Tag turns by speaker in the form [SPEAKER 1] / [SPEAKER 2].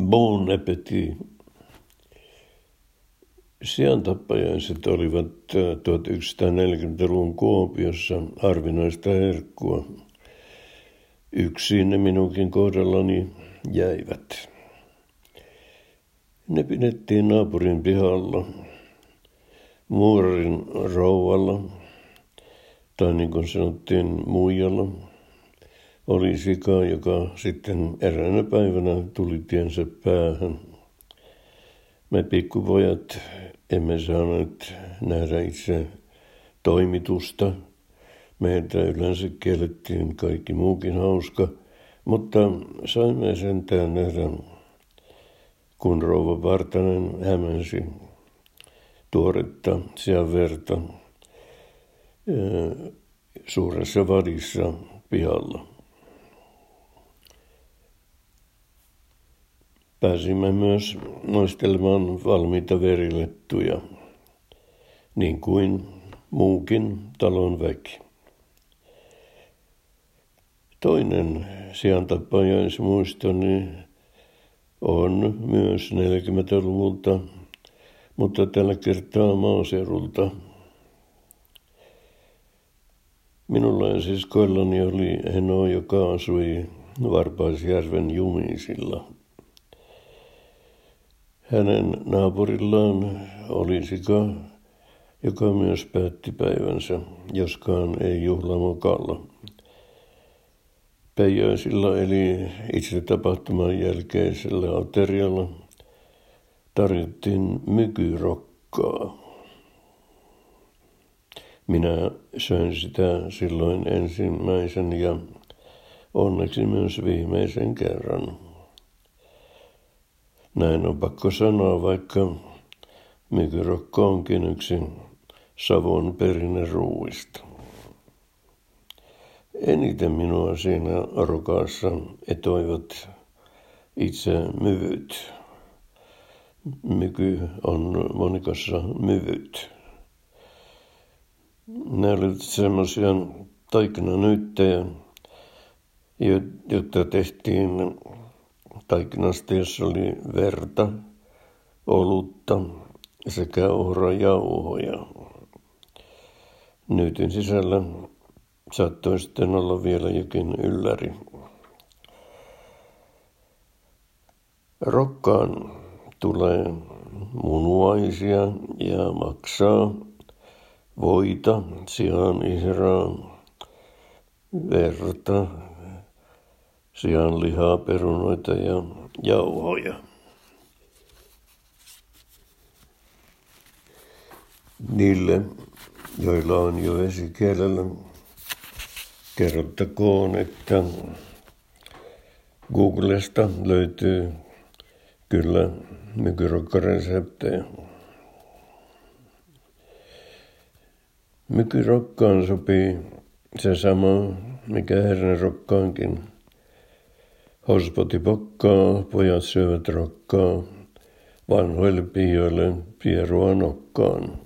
[SPEAKER 1] Bon appetit. Siantappajaiset olivat 1940-luvun Kuopiossa harvinaista herkkua. Yksin ne minunkin kohdallani jäivät. Ne pidettiin naapurin pihalla, muurarin rouvalla, tai niin kuin sanottiin muijalla, oli sika, joka sitten eräänä päivänä tuli tiensä päähän. Me pikkupojat emme saaneet nähdä itse toimitusta. Meiltä yleensä kiellettiin kaikki muukin hauska, mutta saimme sentään nähdä, kun rouva Vartanen hämänsi tuoretta sian verta suuressa vadissa pihalla. Pääsimme myös noistelemaan valmiita verilettuja, niin kuin muukin talon väki. Toinen siantapajaismuistoni on myös 40-luvulta, mutta tällä kertaa maaseudulta. Minulla ja siskoillani oli Heno, joka asui Varpaisjärven Jumisilla. Hänen naapurillaan oli sika, joka myös päätti päivänsä, joskaan ei juhlamokalla. Peijaisilla eli itse tapahtuman jälkeisellä aterialla tarjottiin mykyrokkaa. Minä söin sitä silloin ensimmäisen ja onneksi myös viimeisen kerran. Näin on pakko sanoa, vaikka mykyrokko onkin yksi Savon perinneruuista. Eniten minua siinä rokaassa etoivat itse myvyt. Myky on monikossa myvyt. Ne olivat semmoisia taikinanyyttejä, jotka tehtiin taikinasta, jossa oli verta, olutta sekä ohrajauhoja. Nyytin sisällä saattoi sitten olla vielä jokin ylläri. Rokkaan tulee munuaisia ja maksaa voita, sian ihraa, verta, sian lihaa, perunoita ja jauhoja. Niille, joilla on jo vesikielellä, kerrottakoon, että Googlesta löytyy kyllä mykyrokkareseptejä. Mykyrokkaan sopii se sama, mikä hernerokkaankin. Hospoti pokkaa, pojat syövät rokkaa, vanhoille pioille pierua nokkaan.